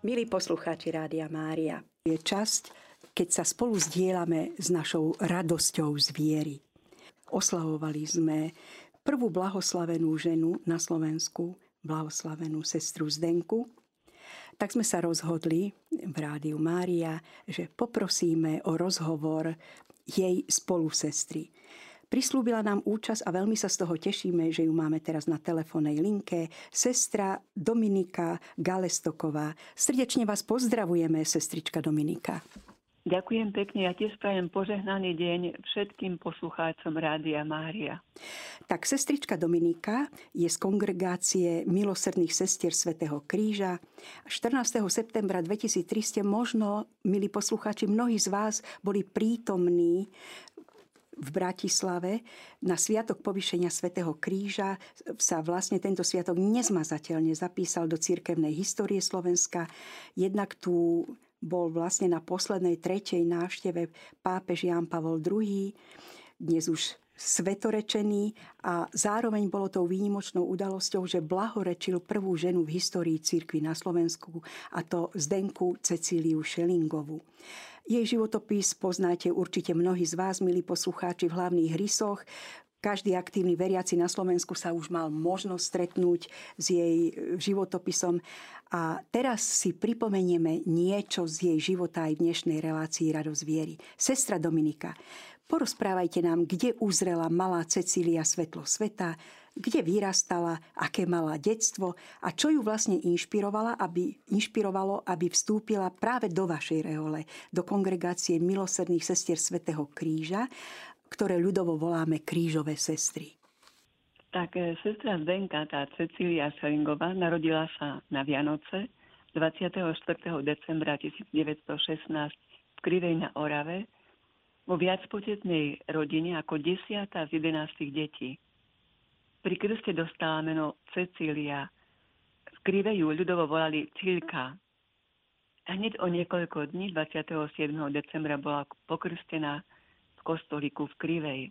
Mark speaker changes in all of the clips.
Speaker 1: Milí poslucháči Rádia Mária, je časť, keď sa spolu zdieľame s našou radosťou z viery. Oslavovali sme prvú blahoslavenú ženu na Slovensku, blahoslavenú sestru Zdenku. Tak sme sa rozhodli v Rádiu Mária, že poprosíme o rozhovor jej spolusestry. Prislúbila nám účasť a veľmi sa z toho tešíme, že ju máme teraz na telefónnej linke. Sestra Dominika Galestoková. Srdečne vás pozdravujeme, sestrička Dominika.
Speaker 2: Ďakujem pekne. Ja tiež prajem požehnaný deň všetkým poslucháčom Rádia Mária.
Speaker 1: Tak sestrička Dominika je z kongregácie milosrdných sestier Svetého kríža. 14. septembra 2003 ste možno, milí poslucháči, mnohí z vás boli prítomní v Bratislave na Sviatok povyšenia Svetého kríža sa vlastne tento sviatok nezmazateľne zapísal do cirkevnej histórie Slovenska. Jednak tu bol vlastne na poslednej tretej návšteve pápež Ján Pavol II, dnes už svetorečený a zároveň bolo tou výnimočnou udalosťou, že blahorečil prvú ženu v histórii cirkvi na Slovensku a to Zdenku Cecíliu Šelingovu. Jej životopis poznáte určite mnohí z vás, milí poslucháči, v hlavných rysoch. Každý aktívny veriaci na Slovensku sa už mal možnosť stretnúť s jej životopisom a teraz si pripomenieme niečo z jej života aj v dnešnej relácii Radosť viery. Sestra Dominika, porozprávajte nám, kde uzrela malá Cecília svetlo sveta, kde vyrastala, aké mala detstvo a čo ju vlastne inšpirovala, aby, inšpirovalo, aby vstúpila práve do vašej rehole, do kongregácie milosrdných sestier Svetého kríža, ktoré ľudovo voláme krížové sestry.
Speaker 2: Tak e, sestra Zdenka, tá Cecília Selingová, narodila sa na Vianoce 24. decembra 1916 v Krivej na Orave vo viacpotetnej rodine ako desiatá z jedenáctich detí. Pri krste dostala meno Cecília. V krive ju ľudovo volali Cilka. Hneď o niekoľko dní, 27. decembra, bola pokrstená v kostolíku v Krivej.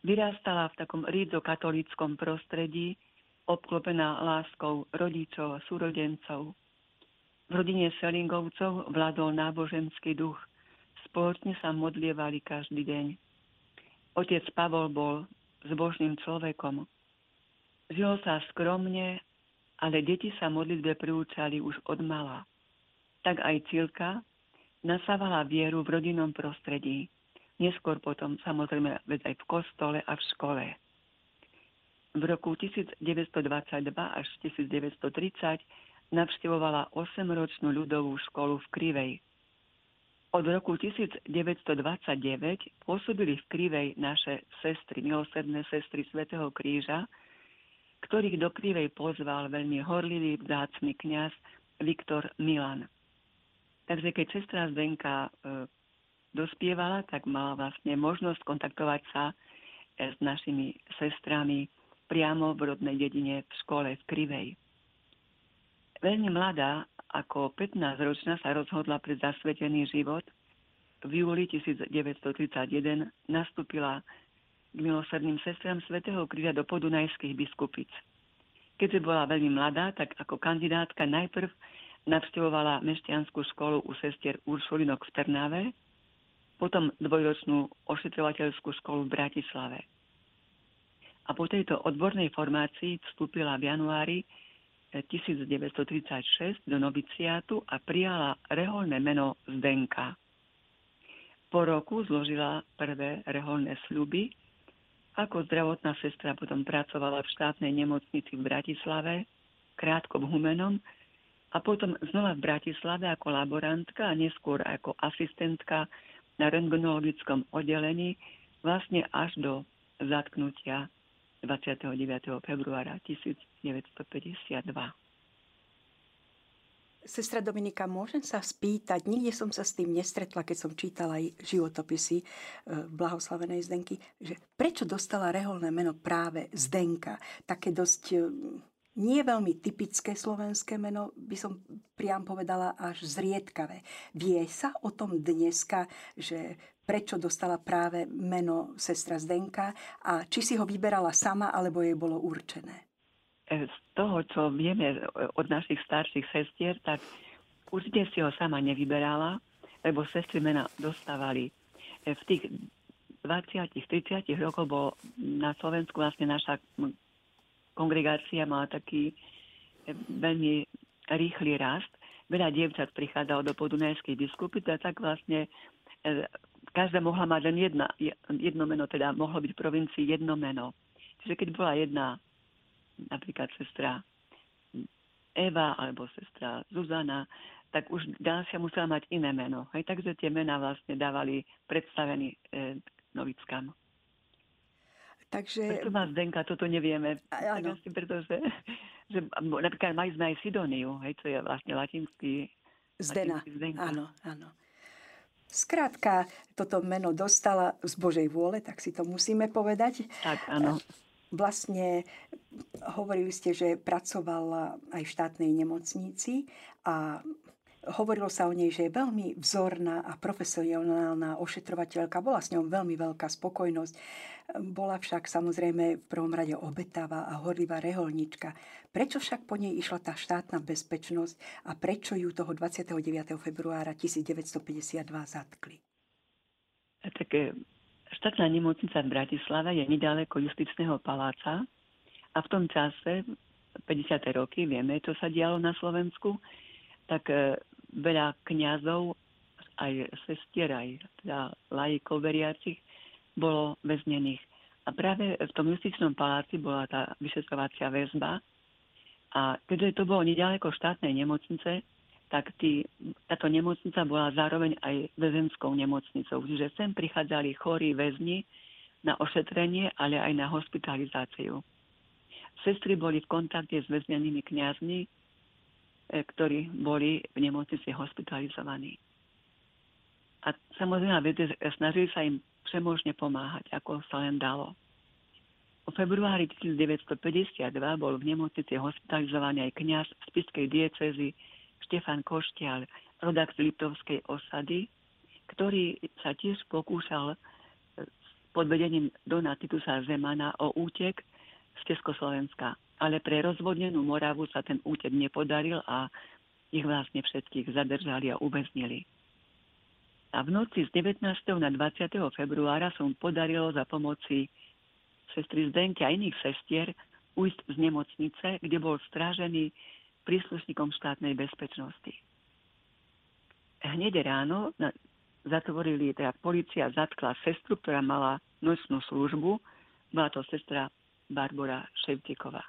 Speaker 2: Vyrástala v takom rídzo-katolíckom prostredí, obklopená láskou rodičov a súrodencov. V rodine Selingovcov vládol náboženský duch. Spoločne sa modlievali každý deň. Otec Pavol bol zbožným človekom. Žilo sa skromne, ale deti sa modlitbe priúčali už od mala. Tak aj Cilka nasávala vieru v rodinnom prostredí. Neskôr potom samozrejme aj v kostole a v škole. V roku 1922 až 1930 navštevovala 8-ročnú ľudovú školu v Krivej. Od roku 1929 pôsobili v Krivej naše sestry, milosrdné sestry Svetého kríža, ktorých do Krivej pozval veľmi horlivý vzácný kňaz Viktor Milan. Takže keď sestra Zdenka e, dospievala, tak mala vlastne možnosť kontaktovať sa e, s našimi sestrami priamo v rodnej dedine v škole v Krivej. Veľmi mladá, ako 15-ročná, sa rozhodla pre zasvetený život. V júli 1931 nastúpila k milosrdným sestram svätého Kríža do podunajských biskupic. Keďže bola veľmi mladá, tak ako kandidátka najprv navštevovala mešťanskú školu u sestier Uršulinok v Trnave, potom dvojročnú ošetrovateľskú školu v Bratislave. A po tejto odbornej formácii vstúpila v januári 1936 eh, do noviciátu a prijala reholné meno Zdenka. Po roku zložila prvé reholné sľuby ako zdravotná sestra potom pracovala v štátnej nemocnici v Bratislave, krátko v Humenom a potom znova v Bratislave ako laborantka a neskôr ako asistentka na rentgenologickom oddelení vlastne až do zatknutia 29. februára 1952.
Speaker 1: Sestra Dominika, môžem sa spýtať, nikde som sa s tým nestretla, keď som čítala aj životopisy e, blahoslavenej Zdenky, že prečo dostala reholné meno práve Zdenka? Také dosť e, nie veľmi typické slovenské meno, by som priam povedala až zriedkavé. Vie sa o tom dneska, že prečo dostala práve meno sestra Zdenka a či si ho vyberala sama, alebo jej bolo určené?
Speaker 2: z toho, čo vieme od našich starších sestier, tak určite si ho sama nevyberala, lebo sestry mena dostávali e, v tých 20-30 rokov bol na Slovensku vlastne naša kongregácia mala taký e, veľmi rýchly rast. Veľa dievčat prichádzalo do podunajskej biskupy, teda tak vlastne e, každá mohla mať len jedna, jedno meno, teda mohlo byť v provincii jedno meno. Čiže keď bola jedna napríklad sestra Eva alebo sestra Zuzana, tak už ďalšia musela mať iné meno. Hej, takže tie mená vlastne dávali predstavení e, novickám. Takže... Preto vás Zdenka, toto nevieme. Áno. Pretože že, napríklad mali sme aj Sidoniu, hej, čo je vlastne latinský
Speaker 1: Zdena. Áno, áno. Skrátka, toto meno dostala z Božej vôle, tak si to musíme povedať.
Speaker 2: Tak, áno.
Speaker 1: Vlastne hovorili ste, že pracovala aj v štátnej nemocnici a Hovorilo sa o nej, že je veľmi vzorná a profesionálna ošetrovateľka. Bola s ňou veľmi veľká spokojnosť. Bola však samozrejme v prvom rade obetavá a horlivá reholnička. Prečo však po nej išla tá štátna bezpečnosť a prečo ju toho 29. februára 1952 zatkli?
Speaker 2: Tak e, štátna nemocnica v Bratislave je nedaleko justičného paláca a v tom čase, 50. roky, vieme, čo sa dialo na Slovensku, tak e, veľa kňazov, aj sestier, aj teda lajkov veriacich, bolo väznených. A práve v tom justičnom paláci bola tá vyšetrovacia väzba. A keďže to bolo nedaleko štátnej nemocnice, tak tí, táto nemocnica bola zároveň aj väzenskou nemocnicou. Čiže sem prichádzali chorí väzni na ošetrenie, ale aj na hospitalizáciu. Sestry boli v kontakte s väznenými kňazmi, ktorí boli v nemocnici hospitalizovaní. A samozrejme, snažili sa im všemožne pomáhať, ako sa len dalo. V februári 1952 bol v nemocnici hospitalizovaný aj kňaz z spiskej diecezy Štefan Koštial, rodak z Liptovskej osady, ktorý sa tiež pokúšal pod vedením Dona Titusa Zemana o útek z Československa ale pre rozvodnenú Moravu sa ten útek nepodaril a ich vlastne všetkých zadržali a uväznili. A v noci z 19. na 20. februára som podarilo za pomoci sestry Zdenky a iných sestier ujsť z nemocnice, kde bol strážený príslušníkom štátnej bezpečnosti. Hneď ráno zatvorili, teda policia zatkla sestru, ktorá mala nočnú službu. Bola to sestra Barbara Ševtíková.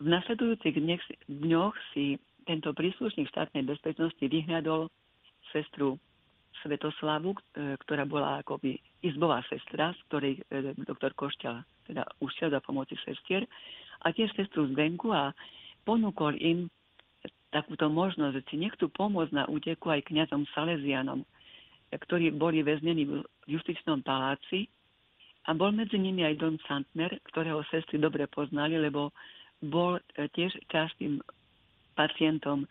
Speaker 2: V nasledujúcich dňoch si tento príslušník štátnej bezpečnosti vyhľadol sestru Svetoslavu, e, ktorá bola akoby izbová sestra, z ktorej e, doktor Košťa teda ušiel za pomoci sestier, a tiež sestru Zdenku a ponúkol im takúto možnosť, že si nechcú pomôcť na úteku aj kňazom Salesianom, ktorí boli väznení v justičnom paláci. A bol medzi nimi aj Don Santner, ktorého sestry dobre poznali, lebo bol e, tiež častým pacientom e,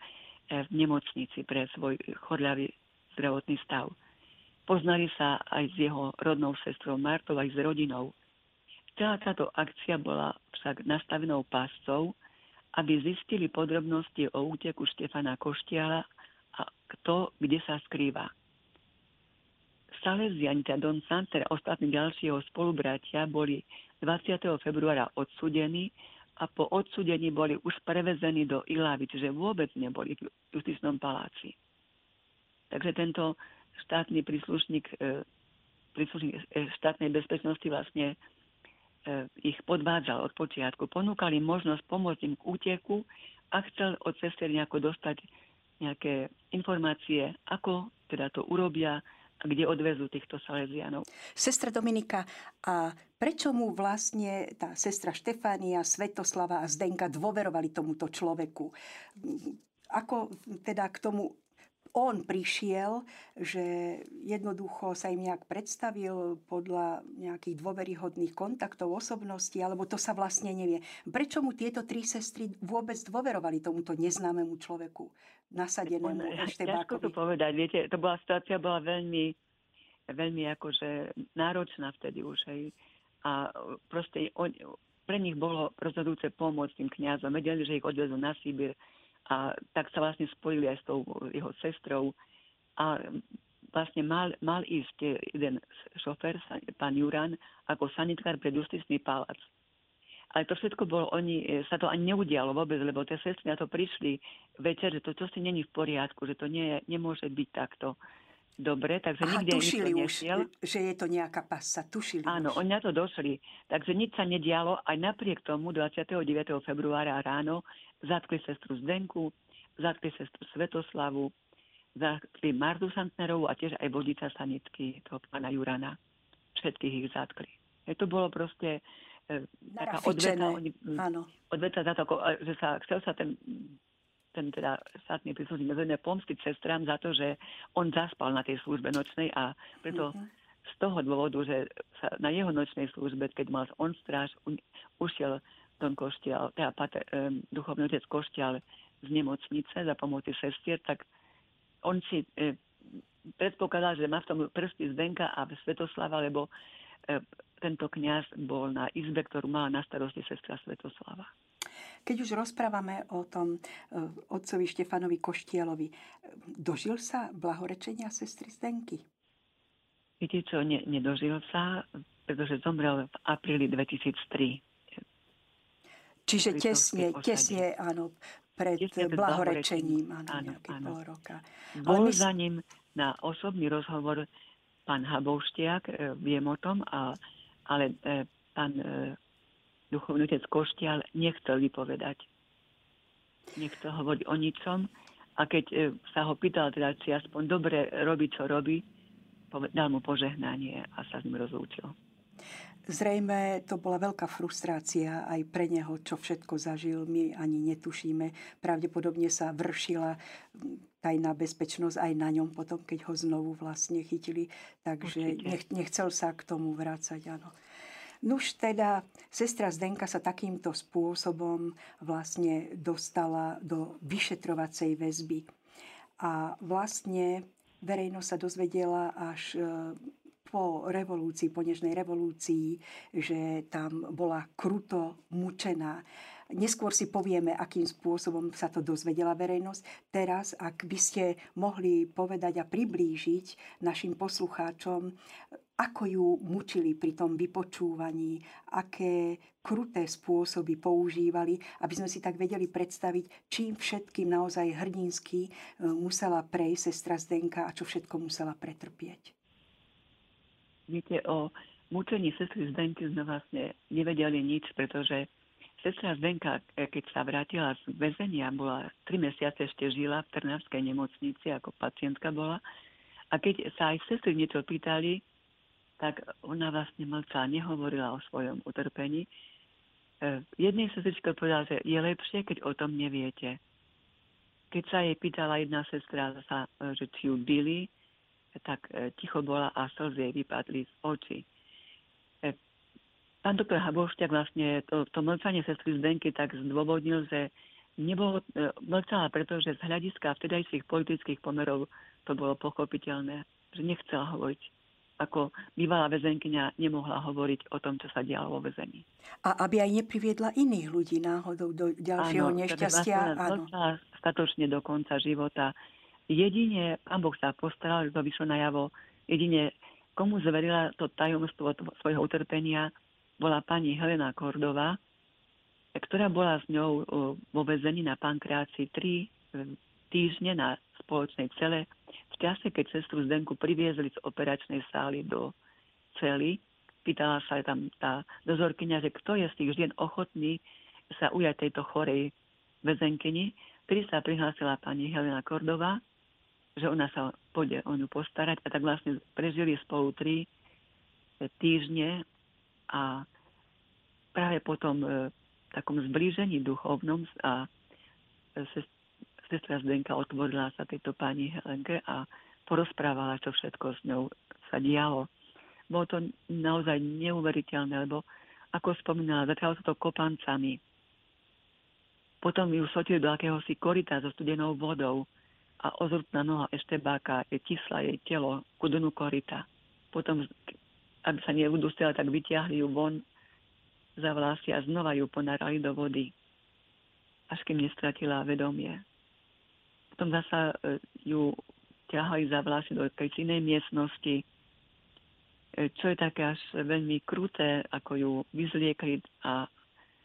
Speaker 2: v nemocnici pre svoj chorľavý zdravotný stav. Poznali sa aj s jeho rodnou sestrou Martou, aj s rodinou. Celá táto akcia bola však nastavenou páscou, aby zistili podrobnosti o úteku Štefana Koštiala a kto kde sa skrýva. Salesiani, teda Don Santer a ostatní ďalšieho spolubratia boli 20. februára odsudení a po odsudení boli už prevezení do Ilavy, čiže vôbec neboli v justičnom paláci. Takže tento štátny príslušník, e, príslušník e, štátnej bezpečnosti vlastne e, ich podvádzal od počiatku. Ponúkali možnosť pomôcť im k úteku a chcel od sestier nejako dostať nejaké informácie, ako teda to urobia, kde odvezú týchto Salesianov.
Speaker 1: Sestra Dominika, a prečo mu vlastne tá sestra Štefánia, Svetoslava a Zdenka dôverovali tomuto človeku? Ako teda k tomu on prišiel, že jednoducho sa im nejak predstavil podľa nejakých dôveryhodných kontaktov, osobností, alebo to sa vlastne nevie. Prečo mu tieto tri sestry vôbec dôverovali tomuto neznámemu človeku, nasadenému
Speaker 2: Štebákovi? Ťažko to povedať, viete, to bola situácia bola veľmi, veľmi akože náročná vtedy už. Hej. A proste on, pre nich bolo rozhodujúce pomôcť tým kňazom. Vedeli, že ich odvezú na Sibir, a tak sa vlastne spojili aj s tou jeho sestrou a vlastne mal, mal ísť jeden šofér, pán Juran, ako sanitkár pred justičný palác. Ale to všetko bolo, oni, e, sa to ani neudialo vôbec, lebo tie sestry na to prišli večer, že to čo si není v poriadku, že to nie, nemôže byť takto dobre, takže Aha, nikde
Speaker 1: tušili už, že je to nejaká pasa, tušili
Speaker 2: Áno, už. oni na to došli. Takže nič sa nedialo, aj napriek tomu 29. februára ráno zatkli sestru Zdenku, zatkli sestru Svetoslavu, zatkli Martu Santnerovú a tiež aj vodiča sanitky toho pána Jurana. Všetkých ich zatkli. Je to bolo proste
Speaker 1: e, taká odveta, oni,
Speaker 2: odveta za to, že sa, chcel sa ten ten teda štátny príslušník nezvedne pomstiť sestrám za to, že on zaspal na tej službe nočnej a preto uh-huh. z toho dôvodu, že sa na jeho nočnej službe, keď mal on stráž, ušiel Don Koštial, teda pater, um, duchovný otec Koštial z nemocnice za pomoci sestier, tak on si e, predpokladal, že má v tom prsty Zdenka a Svetoslava, lebo e, tento kňaz bol na izbe, ktorú mala na starosti sestra Svetoslava.
Speaker 1: Keď už rozprávame o tom e, otcovi Štefanovi Koštielovi, dožil sa blahorečenia sestry Zdenky?
Speaker 2: Viete čo, ne, nedožil sa, pretože zomrel v apríli 2003.
Speaker 1: Čiže tesne, tesne, áno, pred blahorečením, áno, áno, áno. pol roka.
Speaker 2: Bol my... za ním na osobný rozhovor pán Habouštiak, e, viem o tom, a, ale e, pán duchovný otec Koštial nechcel vypovedať. Nechcel hovoriť o ničom. A keď e, sa ho pýtal, teda, či aspoň dobre robí, čo robí, dal mu požehnanie a sa s ním rozlúčil.
Speaker 1: Zrejme to bola veľká frustrácia aj pre neho, čo všetko zažil. My ani netušíme. Pravdepodobne sa vršila tajná bezpečnosť aj na ňom potom, keď ho znovu vlastne chytili. Takže nech, nechcel sa k tomu vrácať, áno. Nuž teda, sestra Zdenka sa takýmto spôsobom vlastne dostala do vyšetrovacej väzby. A vlastne verejnosť sa dozvedela až e, po revolúcii, po nežnej revolúcii, že tam bola kruto mučená. Neskôr si povieme, akým spôsobom sa to dozvedela verejnosť. Teraz, ak by ste mohli povedať a priblížiť našim poslucháčom, ako ju mučili pri tom vypočúvaní, aké kruté spôsoby používali, aby sme si tak vedeli predstaviť, čím všetkým naozaj hrdinsky e, musela prejsť sestra Zdenka a čo všetko musela pretrpieť.
Speaker 2: Viete, o mučení sestry Zdenky sme vlastne nevedeli nič, pretože Sestra Zdenka, e, keď sa vrátila z väzenia, bola tri mesiace ešte žila v Trnavskej nemocnici, ako pacientka bola. A keď sa aj sestry niečo pýtali, tak ona vlastne mlčala, nehovorila o svojom utrpení. E, jednej sestričke povedala, že je lepšie, keď o tom neviete. Keď sa jej pýtala jedna sestra, e, že či ju byli, tak ticho bola a slzy jej vypadli z očí pán doktor Habošťak vlastne to, to mlčanie sestry Zdenky tak zdôvodnil, že nebolo, e, mlčala, pretože z hľadiska vtedajších politických pomerov to bolo pochopiteľné, že nechcela hovoriť ako bývalá väzenkyňa nemohla hovoriť o tom, čo sa dialo vo väzení.
Speaker 1: A aby aj nepriviedla iných ľudí náhodou do ďalšieho áno, nešťastia.
Speaker 2: Áno, statočne do konca života. Jedine, pán Boh sa postaral, že to vyšlo najavo, jedine komu zverila to tajomstvo svojho utrpenia, bola pani Helena Kordová, ktorá bola s ňou vo vezení na pankreácii tri e, týždne na spoločnej cele. V čase, keď sestru Zdenku priviezli z operačnej sály do cely, pýtala sa aj tam tá dozorkynia, že kto je z tých žien ochotný sa ujať tejto chorej väzenkyni. Vtedy sa prihlásila pani Helena Kordová, že ona sa pôjde o ňu postarať a tak vlastne prežili spolu tri týždne a práve po tom e, takom zblížení duchovnom a e, sestra Zdenka otvorila sa tejto pani Helenke a porozprávala, čo všetko s ňou sa dialo. Bolo to naozaj neuveriteľné, lebo ako spomínala, začalo sa to kopancami. Potom ju sotili do akéhosi korita so studenou vodou a ozrutná noha Eštebáka je tisla jej telo ku dnu korita. Potom aby sa neudustila, tak vyťahli ju von za vlasy a znova ju ponárali do vody, až kým nestratila vedomie. Potom zasa e, ju ťahali za vlasy do tej inej miestnosti, čo je také až veľmi kruté, ako ju vyzliekli a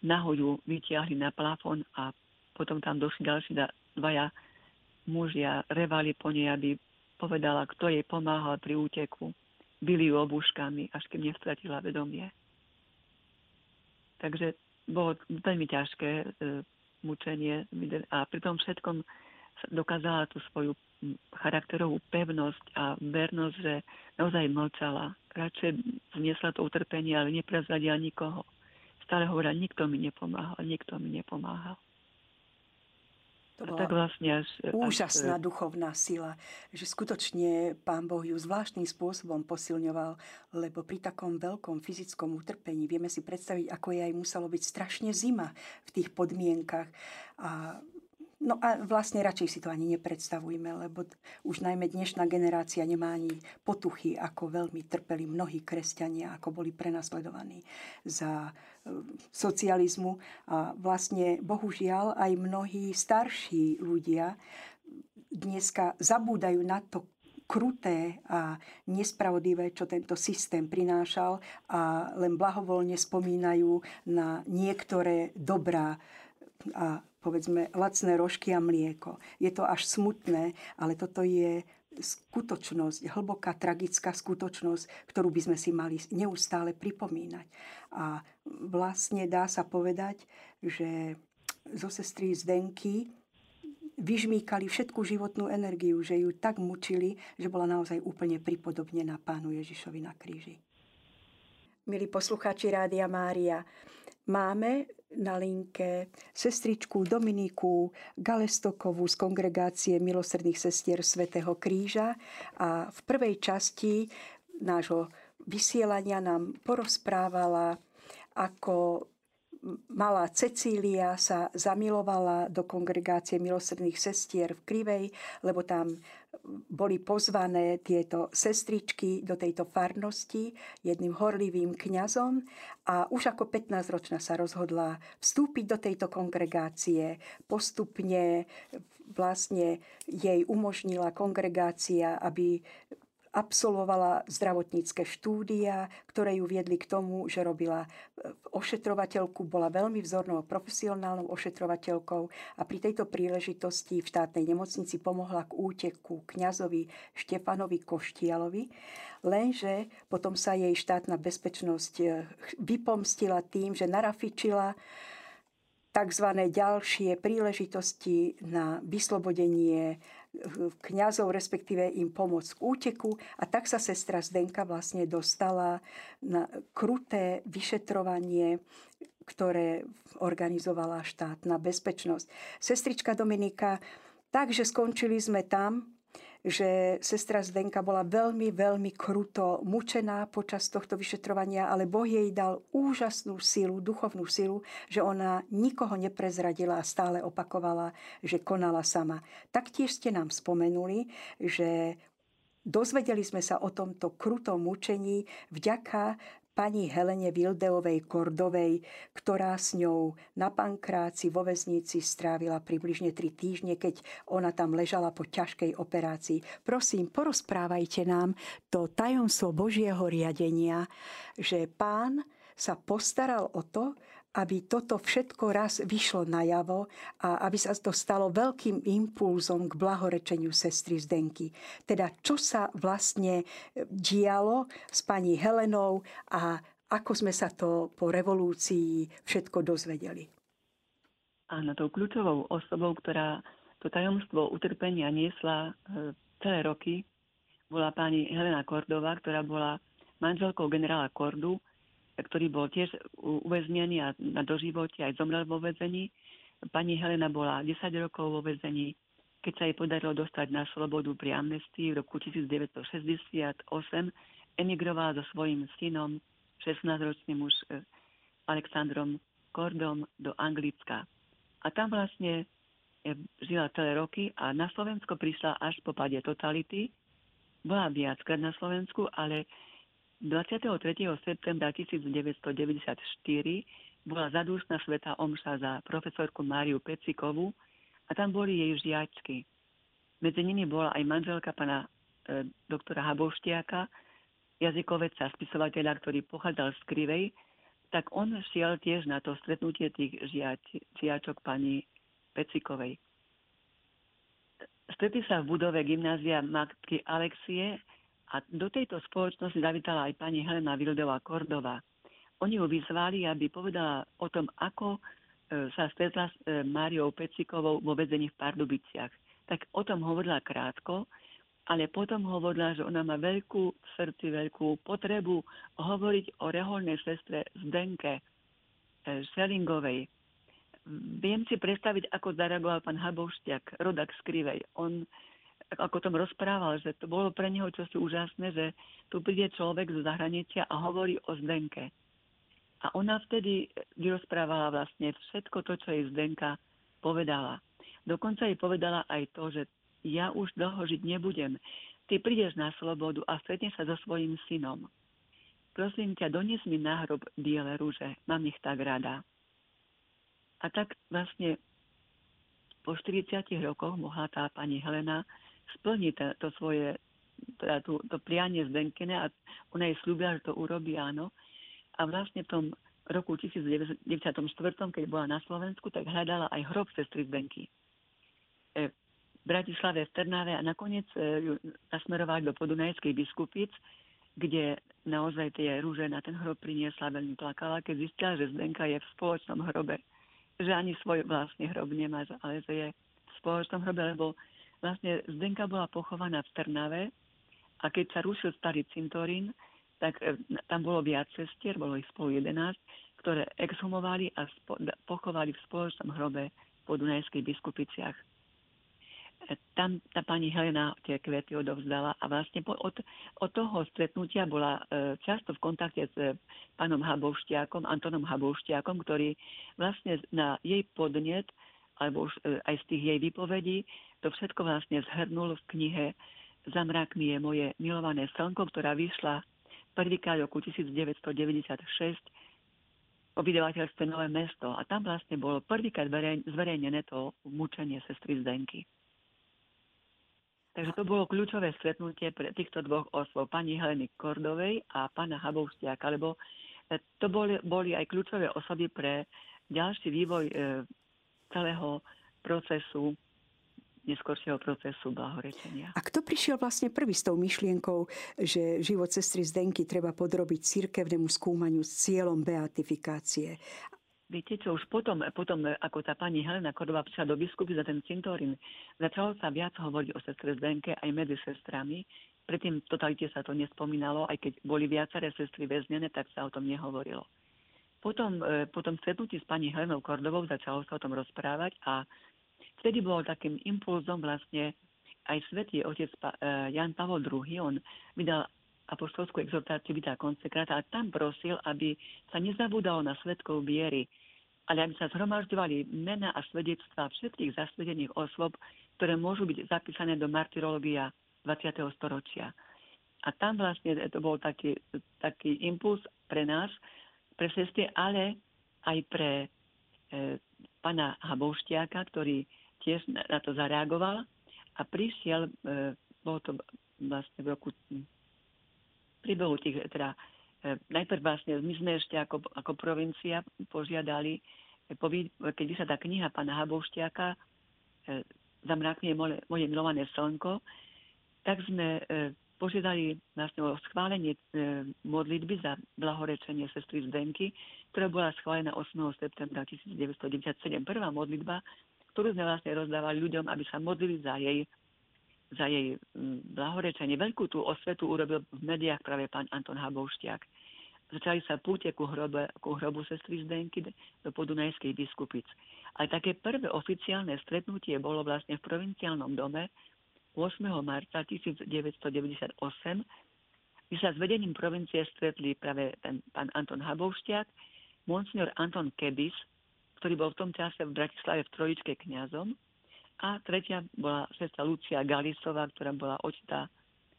Speaker 2: naho ju vytiahli na plafón a potom tam došli ďalší dvaja mužia, revali po nej, aby povedala, kto jej pomáhal pri úteku. Byli ju obuškami, až kým nestratila vedomie. Takže bolo veľmi ťažké e, mučenie a pri tom všetkom dokázala tú svoju charakterovú pevnosť a vernosť, že naozaj mlčala. Radšej zniesla to utrpenie, ale neprezradila nikoho. Stále hovorila, nikto mi nepomáhal, nikto mi nepomáhal.
Speaker 1: To bola tak vlastne až, úžasná až... duchovná sila, že skutočne pán Boh ju zvláštnym spôsobom posilňoval, lebo pri takom veľkom fyzickom utrpení vieme si predstaviť, ako jej aj muselo byť strašne zima v tých podmienkach. A No a vlastne radšej si to ani nepredstavujme, lebo už najmä dnešná generácia nemá ani potuchy, ako veľmi trpeli mnohí kresťania, ako boli prenasledovaní za e, socializmu. A vlastne bohužiaľ aj mnohí starší ľudia dneska zabúdajú na to, kruté a nespravodlivé, čo tento systém prinášal a len blahovoľne spomínajú na niektoré dobrá a povedzme lacné rožky a mlieko. Je to až smutné, ale toto je skutočnosť, hlboká tragická skutočnosť, ktorú by sme si mali neustále pripomínať. A vlastne dá sa povedať, že zo sestry Zdenky vyžmýkali všetku životnú energiu, že ju tak mučili, že bola naozaj úplne pripodobnená pánu Ježišovi na kríži. Milí poslucháči Rádia Mária, máme na linke sestričku Dominiku Galestokovú z kongregácie milosrdných sestier Svetého kríža. A v prvej časti nášho vysielania nám porozprávala, ako malá Cecília sa zamilovala do kongregácie milosrdných sestier v Krivej, lebo tam boli pozvané tieto sestričky do tejto farnosti jedným horlivým kňazom a už ako 15-ročná sa rozhodla vstúpiť do tejto kongregácie. Postupne vlastne jej umožnila kongregácia, aby absolvovala zdravotnícke štúdia, ktoré ju viedli k tomu, že robila e, ošetrovateľku, bola veľmi vzornou profesionálnou ošetrovateľkou a pri tejto príležitosti v štátnej nemocnici pomohla k úteku kňazovi Štefanovi Koštialovi, lenže potom sa jej štátna bezpečnosť e, vypomstila tým, že narafičila tzv. ďalšie príležitosti na vyslobodenie kňazov, respektíve im pomôcť k úteku. A tak sa sestra Zdenka vlastne dostala na kruté vyšetrovanie, ktoré organizovala štátna bezpečnosť. Sestrička Dominika, takže skončili sme tam, že sestra Zdenka bola veľmi, veľmi kruto mučená počas tohto vyšetrovania, ale Boh jej dal úžasnú silu, duchovnú silu, že ona nikoho neprezradila a stále opakovala, že konala sama. Taktiež ste nám spomenuli, že Dozvedeli sme sa o tomto krutom mučení vďaka pani Helene Vildeovej Kordovej, ktorá s ňou na pankráci vo väznici strávila približne 3 týždne, keď ona tam ležala po ťažkej operácii. Prosím, porozprávajte nám to tajomstvo Božieho riadenia, že pán sa postaral o to, aby toto všetko raz vyšlo najavo a aby sa to stalo veľkým impulzom k blahorečeniu sestry Zdenky. Teda čo sa vlastne dialo s pani Helenou a ako sme sa to po revolúcii všetko dozvedeli.
Speaker 2: Áno, tou kľúčovou osobou, ktorá to tajomstvo utrpenia niesla e, celé roky, bola pani Helena Kordová, ktorá bola manželkou generála Kordu, ktorý bol tiež uväznený a na doživote aj zomrel vo väzení. Pani Helena bola 10 rokov vo väzení, keď sa jej podarilo dostať na slobodu pri amnestii v roku 1968, emigrovala so svojím synom, 16-ročným už eh, Alexandrom Kordom do Anglicka. A tam vlastne eh, žila celé roky a na Slovensko prišla až po pade totality. Bola viackrát na Slovensku, ale 23. septembra 1994 bola zadúšna sveta omša za profesorku Máriu Pecikovú a tam boli jej žiačky. Medzi nimi bola aj manželka pana e, doktora Haboštiaka, jazykoveca, spisovateľa, ktorý pochádzal z Krivej, tak on šiel tiež na to stretnutie tých žiačok pani Pecikovej. Stretli sa v budove gymnázia matky Alexie a do tejto spoločnosti zavítala aj pani Helena Vildová Kordová. Oni ju vyzvali, aby povedala o tom, ako e, sa stretla s e, Máriou Pecikovou vo vedzení v Pardubiciach. Tak o tom hovorila krátko, ale potom hovorila, že ona má veľkú v srdci, veľkú potrebu hovoriť o reholnej sestre Zdenke Šelingovej. Viem si predstaviť, ako zareagoval pán Habovšťak, rodak z. On ako tom rozprával, že to bolo pre neho čosi úžasné, že tu príde človek z zahraničia a hovorí o Zdenke. A ona vtedy vyrozprávala vlastne všetko to, čo jej Zdenka povedala. Dokonca jej povedala aj to, že ja už dlho žiť nebudem. Ty prídeš na slobodu a stretneš sa so svojím synom. Prosím ťa, donies mi na hrob biele rúže. Mám ich tak rada. A tak vlastne po 40 rokoch mohla tá pani Helena splní to, to svoje teda tú, to prianie z Denkene a ona jej slúbila, že to urobí, áno. A vlastne v tom roku 1994, keď bola na Slovensku, tak hľadala aj hrob sestry Zdenky. E, v Bratislave, v Trnave a nakoniec e, ju nasmerovali do Podunajskej biskupic, kde naozaj tie rúže na ten hrob priniesla, veľmi plakala, keď zistila, že Zdenka je v spoločnom hrobe. Že ani svoj vlastný hrob nemá, ale že je v spoločnom hrobe, lebo vlastne Zdenka bola pochovaná v Trnave a keď sa rušil starý cintorín, tak e, tam bolo viac sestier, bolo ich spolu 11, ktoré exhumovali a spo, pochovali v spoločnom hrobe po Dunajských biskupiciach. E, tam tá pani Helena tie kvety odovzdala a vlastne po, od, od toho stretnutia bola e, často v kontakte s e, pánom Habovštiakom, Antonom Habovštiakom, ktorý vlastne na jej podnet alebo už e, aj z tých jej vypovedí to všetko vlastne zhrnul v knihe Za mrakmi je moje milované slnko, ktorá vyšla prvýkrát roku 1996 o vydavateľstve Nové mesto. A tam vlastne bolo prvýkrát zverejnené to mučenie sestry Zdenky. Takže to bolo kľúčové stretnutie pre týchto dvoch osôb, pani Heleny Kordovej a pána Habovstiaka, lebo e, to boli, boli aj kľúčové osoby pre ďalší vývoj e, celého procesu neskôršieho procesu blahorečenia.
Speaker 1: A kto prišiel vlastne prvý s tou myšlienkou, že život sestry Zdenky treba podrobiť cirkevnému skúmaniu s cieľom beatifikácie?
Speaker 2: Viete čo, už potom, potom ako tá pani Helena Kordová prišla do biskupy za ten cintorín, začalo sa viac hovoriť o sestre Zdenke aj medzi sestrami. Predtým v totalite sa to nespomínalo, aj keď boli viaceré sestry väznené, tak sa o tom nehovorilo. Potom, e, potom stretnutí s pani Helenou Kordovou začalo sa o tom rozprávať a vtedy bol takým impulzom vlastne aj svätý otec e, Jan Pavol II, on vydal apoštolskú exhortáciu Vita konsekráta a tam prosil, aby sa nezabúdalo na svetkov viery, ale aby sa zhromažďovali mena a svedectvá všetkých zasvedených osôb, ktoré môžu byť zapísané do martyrológia 20. storočia. A tam vlastne to bol taký, taký impuls pre nás, pre sestry, ale aj pre e, pana Habouštiaka, ktorý tiež na to zareagoval a prišiel, e, bolo to vlastne v roku príbehu tých, teda e, najprv vlastne my sme ešte ako, ako provincia požiadali, e, keď sa tá kniha pána Habouštiaka e, za mrakmi moje, moje milované slnko, tak sme požiadali vlastne o schválenie modlitby za blahorečenie sestry Zdenky, ktorá bola schválená 8. septembra 1997. Prvá modlitba ktorú sme vlastne rozdávali ľuďom, aby sa modlili za jej, za jej mm, blahorečenie. Veľkú tú osvetu urobil v médiách práve pán Anton Habouštiak. Začali sa púte ku, hrobe, ku hrobu sestry Zdenky do Podunajskej biskupic. Aj také prvé oficiálne stretnutie bolo vlastne v provinciálnom dome 8. marca 1998, kde sa s vedením provincie stretli práve ten pán Anton Habouštiak, monsignor Anton Kebis, ktorý bol v tom čase v Bratislave v Trojičke kňazom. A tretia bola sestra Lucia Galisová, ktorá bola očitá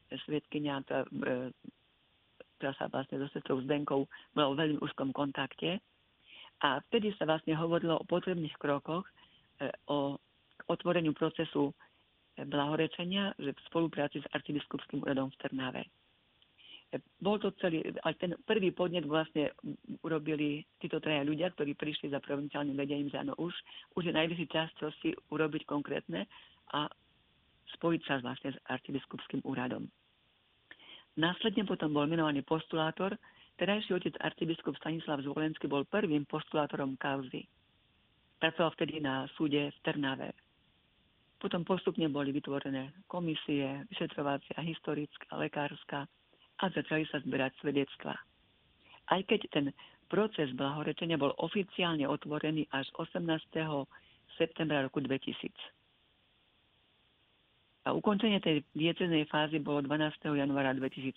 Speaker 2: svetkynia, ktorá, e, ktorá sa vlastne so sestrou Zdenkou bola v veľmi úzkom kontakte. A vtedy sa vlastne hovorilo o potrebných krokoch, e, o otvoreniu procesu blahorečenia, že v spolupráci s arcibiskupským úradom v Trnave. Bol to celý, aj ten prvý podnet vlastne urobili títo traja ľudia, ktorí prišli za provinciálnym vedením, že áno, už, už je najvyšší čas čo si urobiť konkrétne a spojiť sa vlastne s arcibiskupským úradom. Následne potom bol menovaný postulátor, terajší otec arcibiskup Stanislav Zvolenský bol prvým postulátorom kauzy. Pracoval vtedy na súde v Trnave. Potom postupne boli vytvorené komisie, vyšetrovacia, historická, lekárska, a začali sa zberať svedectvá. Aj keď ten proces blahorečenia bol oficiálne otvorený až 18. septembra roku 2000. A ukončenie tej dieceznej fázy bolo 12. januára 2003.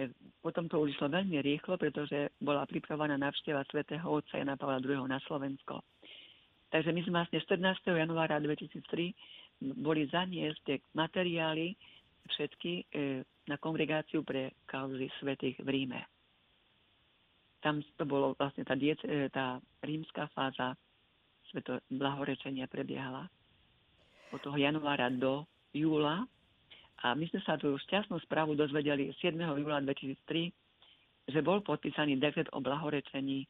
Speaker 2: E, potom to už išlo veľmi rýchlo, pretože bola pripravená návšteva svätého Otca Jana Pavla II. na Slovensko. Takže my sme vlastne 14. januára 2003 boli zaniesť materiály všetky e, na kongregáciu pre kauzy svetých v Ríme. Tam to bolo vlastne tá, diec, e, tá rímska fáza sveto blahorečenia prebiehala od toho januára do júla. A my sme sa tú šťastnú správu dozvedeli 7. júla 2003, že bol podpísaný dekret o blahorečení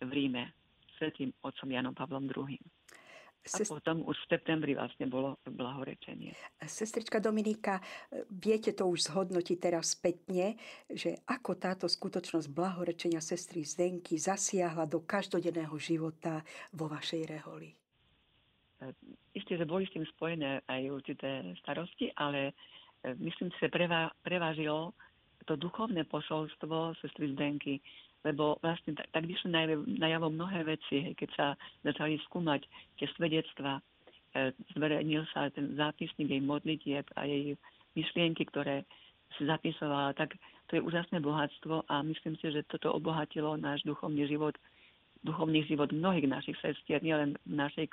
Speaker 2: v Ríme svetým otcom Janom Pavlom II. A potom už v septembri vlastne bolo blahorečenie.
Speaker 1: Sestrička Dominika, viete to už zhodnotiť teraz spätne, že ako táto skutočnosť blahorečenia sestry Zdenky zasiahla do každodenného života vo vašej reholi?
Speaker 2: E, isté, že boli s tým spojené aj určité starosti, ale e, myslím že prevážilo to duchovné posolstvo sestry Zdenky, lebo vlastne tak, tak vyšli najavo mnohé veci, hej, keď sa začali skúmať tie svedectva, e, zverejnil sa ten zápisník jej modlitieb a jej myšlienky, ktoré si zapisovala, tak to je úžasné bohatstvo a myslím si, že toto obohatilo náš duchovný život, duchovný život mnohých našich sestier, nielen v našej,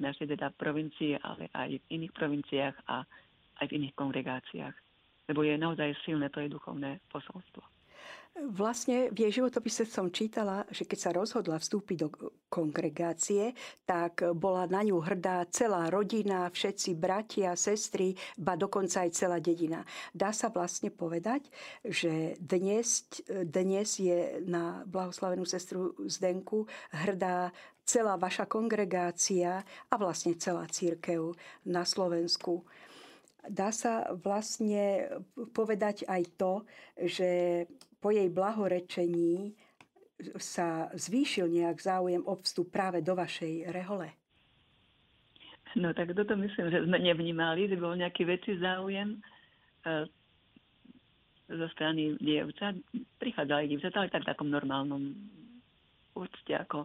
Speaker 2: našej teda provincii, ale aj v iných provinciách a aj v iných kongregáciách. Lebo je naozaj silné to je duchovné posolstvo.
Speaker 1: Vlastne v jej životopise som čítala, že keď sa rozhodla vstúpiť do kongregácie, tak bola na ňu hrdá celá rodina, všetci bratia, sestry, ba dokonca aj celá dedina. Dá sa vlastne povedať, že dnes, dnes je na blahoslavenú sestru Zdenku hrdá celá vaša kongregácia a vlastne celá církev na Slovensku dá sa vlastne povedať aj to, že po jej blahorečení sa zvýšil nejak záujem o vstup práve do vašej rehole?
Speaker 2: No tak toto myslím, že sme nevnímali, že bol nejaký väčší záujem e, zo strany dievča. Prichádzali dievčatá, ale tak v takom normálnom určite ako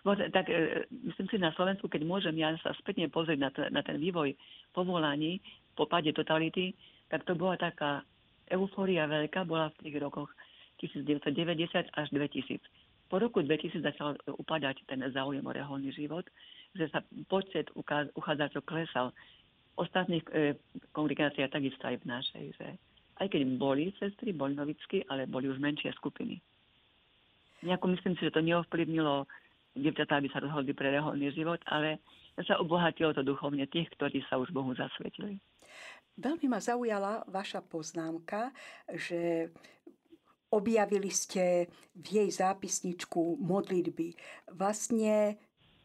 Speaker 2: skôr, tak e, myslím si na Slovensku, keď môžem ja sa spätne pozrieť na, to, na ten vývoj povolaní po pade totality, tak to bola taká eufória veľká, bola v tých rokoch 1990 až 2000. Po roku 2000 začal upadať ten záujem o reholný život, že sa počet uchádzačov klesal. Ostatných e, kongregáciách takisto aj v našej, že aj keď boli sestry, boli novicky, ale boli už menšie skupiny. Nejako myslím si, že to neovplyvnilo dievčatá, aby sa rozhodli pre reholný život, ale sa obohatilo to duchovne tých, ktorí sa už Bohu zasvetili.
Speaker 1: Veľmi ma zaujala vaša poznámka, že objavili ste v jej zápisničku modlitby. Vlastne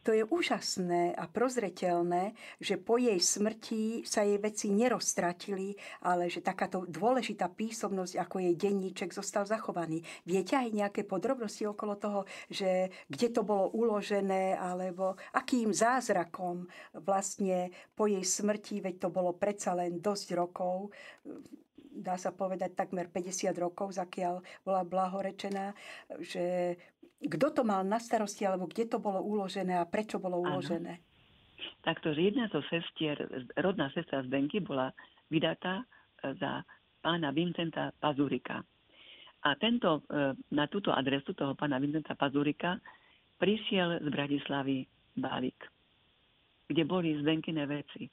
Speaker 1: to je úžasné a prozreteľné, že po jej smrti sa jej veci neroztratili, ale že takáto dôležitá písomnosť ako jej denníček zostal zachovaný. Viete aj nejaké podrobnosti okolo toho, že kde to bolo uložené, alebo akým zázrakom vlastne po jej smrti, veď to bolo predsa len dosť rokov, dá sa povedať takmer 50 rokov, zakiaľ bola blahorečená, že kto to mal na starosti, alebo kde to bolo uložené a prečo bolo uložené?
Speaker 2: Takto, že jedna zo sestier, rodná sestra z Benky bola vydatá e, za pána Vincenta Pazurika. A tento, e, na túto adresu toho pána Vincenta Pazurika prišiel z Bratislavy balík, kde boli zvenkyné veci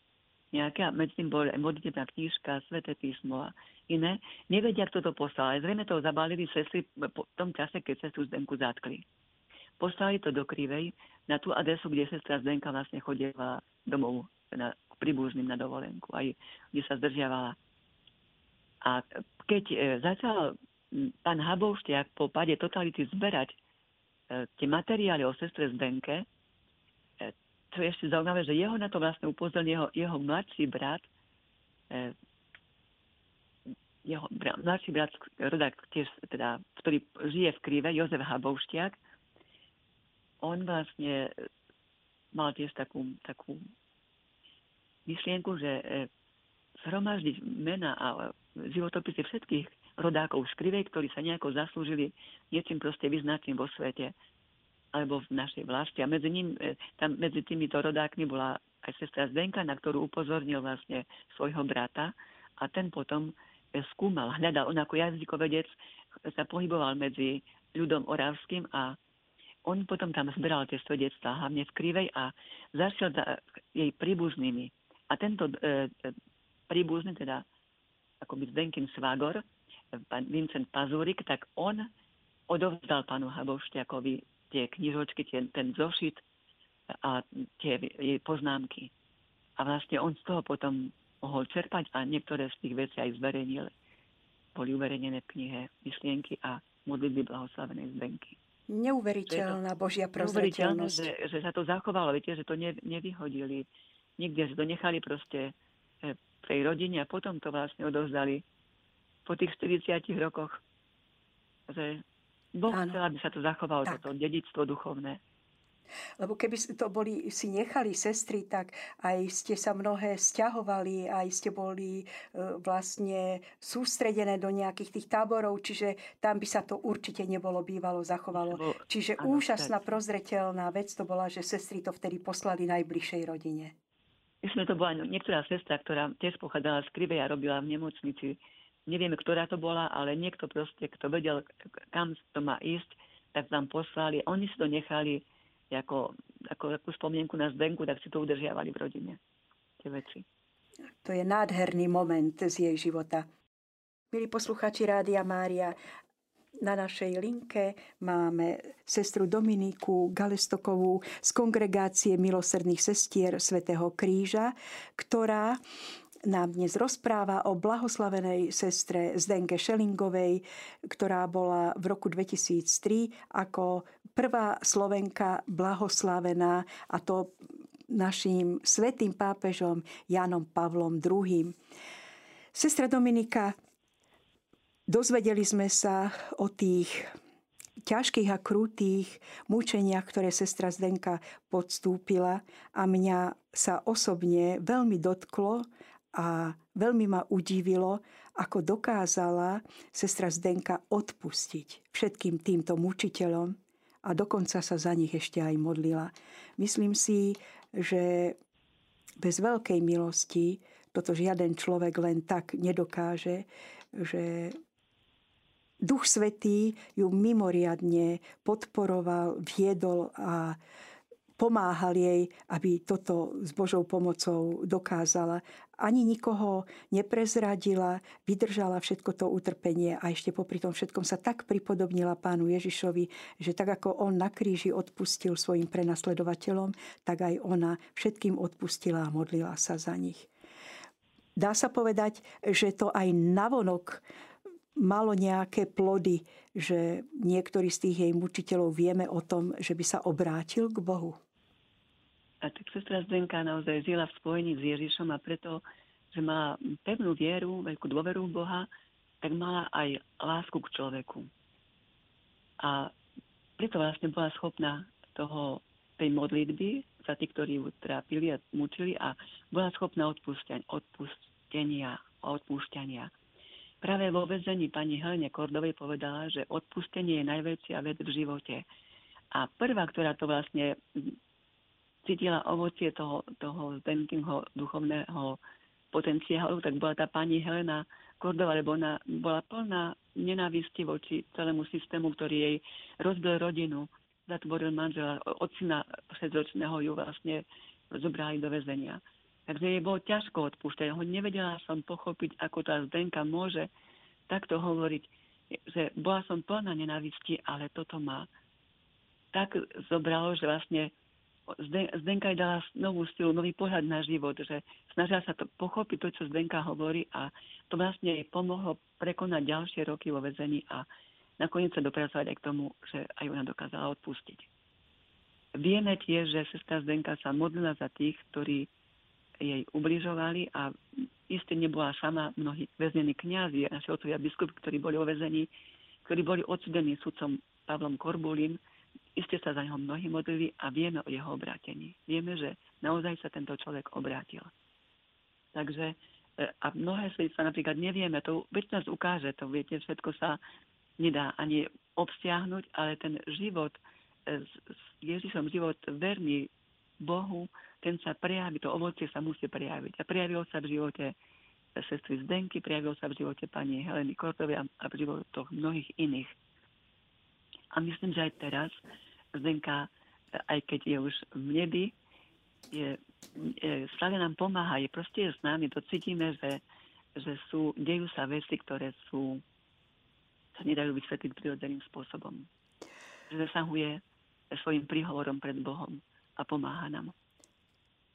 Speaker 2: bola modlitebná sveté písmo a iné, nevedia, kto to poslal. Ale zrejme to zabalili sestry po tom čase, keď sestru Zdenku zatkli. Poslali to do Krivej na tú adresu, kde sestra Zdenka vlastne chodila domov na príbuzným na dovolenku, aj kde sa zdržiavala. A keď e, začal pán Habovštiak po pade totality zberať e, tie materiály o sestre Zdenke, čo je ešte zaujímavé, že jeho na to vlastne upozornil jeho, jeho mladší brat, jeho mladší brat, rodak tiež, teda, ktorý žije v Krive, Jozef Habovštiak, on vlastne mal tiež takú, takú myšlienku, že e, zhromaždiť mena a životopisy všetkých rodákov z Krivej, ktorí sa nejako zaslúžili niečím proste vyznačným vo svete alebo v našej vlasti. A medzi, ním, e, tam, medzi týmito rodákmi bola aj sestra Zdenka, na ktorú upozornil vlastne svojho brata a ten potom e, skúmal, hľadal, on ako jazykovedec sa pohyboval medzi ľudom oravským a on potom tam zberal tie svedectvá, hlavne v Krivej a zašiel za jej príbuznými. A tento e, e príbuzný, teda akoby Zdenkin Svagor, pán Vincent Pazúrik, tak on odovzdal pánu Habovšťakovi tie knižočky, tie, ten zošit a tie jej poznámky. A vlastne on z toho potom mohol čerpať a niektoré z tých vecí aj zverejnil. Boli uverejnené v knihe Myšlienky a modlitby blahoslavenej Zdenky.
Speaker 1: Neuveriteľná Božia prozreteľnosť.
Speaker 2: Že, že sa to zachovalo, viete, že to ne, nevyhodili. Nikde, že to nechali proste v e, tej rodine a potom to vlastne odovzdali po tých 40 rokoch. Že Boh chcel, aby sa to zachovalo, tak. toto dedictvo duchovné.
Speaker 1: Lebo keby to boli, si nechali sestry, tak aj ste sa mnohé stiahovali, aj ste boli e, vlastne sústredené do nejakých tých táborov, čiže tam by sa to určite nebolo bývalo zachovalo. Čiže ano, úžasná, tak. prozreteľná vec to bola, že sestry to vtedy poslali najbližšej rodine.
Speaker 2: Myslím, to bola niektorá sestra, ktorá tiež pochádzala z Krivej a robila v nemocnici. Nevieme, ktorá to bola, ale niekto proste, kto vedel, kam to má ísť, tak tam poslali. Oni si to nechali ako, ako takú spomienku na Zdenku, tak si to udržiavali v rodine. Tie veci.
Speaker 1: To je nádherný moment z jej života. Milí posluchači Rádia Mária, na našej linke máme sestru Dominiku Galestokovú z kongregácie milosrdných sestier svätého Kríža, ktorá nám dnes rozpráva o blahoslavenej sestre Zdenke Šelingovej, ktorá bola v roku 2003 ako prvá Slovenka blahoslavená a to našim svetým pápežom Janom Pavlom II. Sestra Dominika, dozvedeli sme sa o tých ťažkých a krutých mučeniach, ktoré sestra Zdenka podstúpila a mňa sa osobne veľmi dotklo a veľmi ma udivilo, ako dokázala sestra Zdenka odpustiť všetkým týmto mučiteľom a dokonca sa za nich ešte aj modlila. Myslím si, že bez veľkej milosti toto žiaden človek len tak nedokáže, že Duch Svetý ju mimoriadne podporoval, viedol a pomáhal jej, aby toto s Božou pomocou dokázala. Ani nikoho neprezradila, vydržala všetko to utrpenie a ešte popri tom všetkom sa tak pripodobnila pánu Ježišovi, že tak ako on na kríži odpustil svojim prenasledovateľom, tak aj ona všetkým odpustila a modlila sa za nich. Dá sa povedať, že to aj navonok malo nejaké plody, že niektorí z tých jej mučiteľov vieme o tom, že by sa obrátil k Bohu.
Speaker 2: A tak sestra Zdenka naozaj žila v spojení s Ježišom a preto, že mala pevnú vieru, veľkú dôveru v Boha, tak mala aj lásku k človeku. A preto vlastne bola schopná toho, tej modlitby za tých, ktorí ju trápili a mučili a bola schopná odpustenia a odpúšťania. Práve vo vezení pani Helene Kordovej povedala, že odpustenie je najväčšia vec v živote. A prvá, ktorá to vlastne cítila ovocie toho, toho Zdenkinho duchovného potenciálu, tak bola tá pani Helena Kordova, lebo ona bola plná nenávisti voči celému systému, ktorý jej rozbil rodinu, zatvoril manžela, od syna predročného ju vlastne zobrali do väzenia. Takže jej bolo ťažko odpúšťať. Ho nevedela som pochopiť, ako tá Zdenka môže takto hovoriť, že bola som plná nenávisti, ale toto ma tak zobralo, že vlastne Zdenka jej dala novú silu, nový pohľad na život, že snažila sa to pochopiť to, čo Zdenka hovorí a to vlastne jej pomohlo prekonať ďalšie roky vo vezení a nakoniec sa dopracovať aj k tomu, že aj ona dokázala odpustiť. Vieme tiež, že sestra Zdenka sa modlila za tých, ktorí jej ubližovali a isté nebola sama mnohí väznení kňazi, naši otcovia biskupy, ktorí boli o väzení, ktorí boli odsudení sudcom Pavlom Korbulím, Isté sa za neho mnohí modlili a vieme o jeho obrátení. Vieme, že naozaj sa tento človek obrátil. Takže e, a mnohé svedectvá napríklad nevieme, to nás ukáže, to viete, všetko sa nedá ani obstiahnuť, ale ten život e, Ježišom, život verný Bohu, ten sa prejaví, to ovocie sa musí prejaviť. A prejavilo sa v živote sestry Zdenky, prejavilo sa v živote pani Heleny Kortovej a v životoch mnohých iných. A myslím, že aj teraz Zdenka, aj keď je už v nebi, je, je, stále nám pomáha, je proste je s nami, to cítime, že, že sú, dejú sa veci, ktoré sú, sa nedajú vysvetliť prirodzeným spôsobom. Že zasahuje svojim príhovorom pred Bohom a pomáha nám.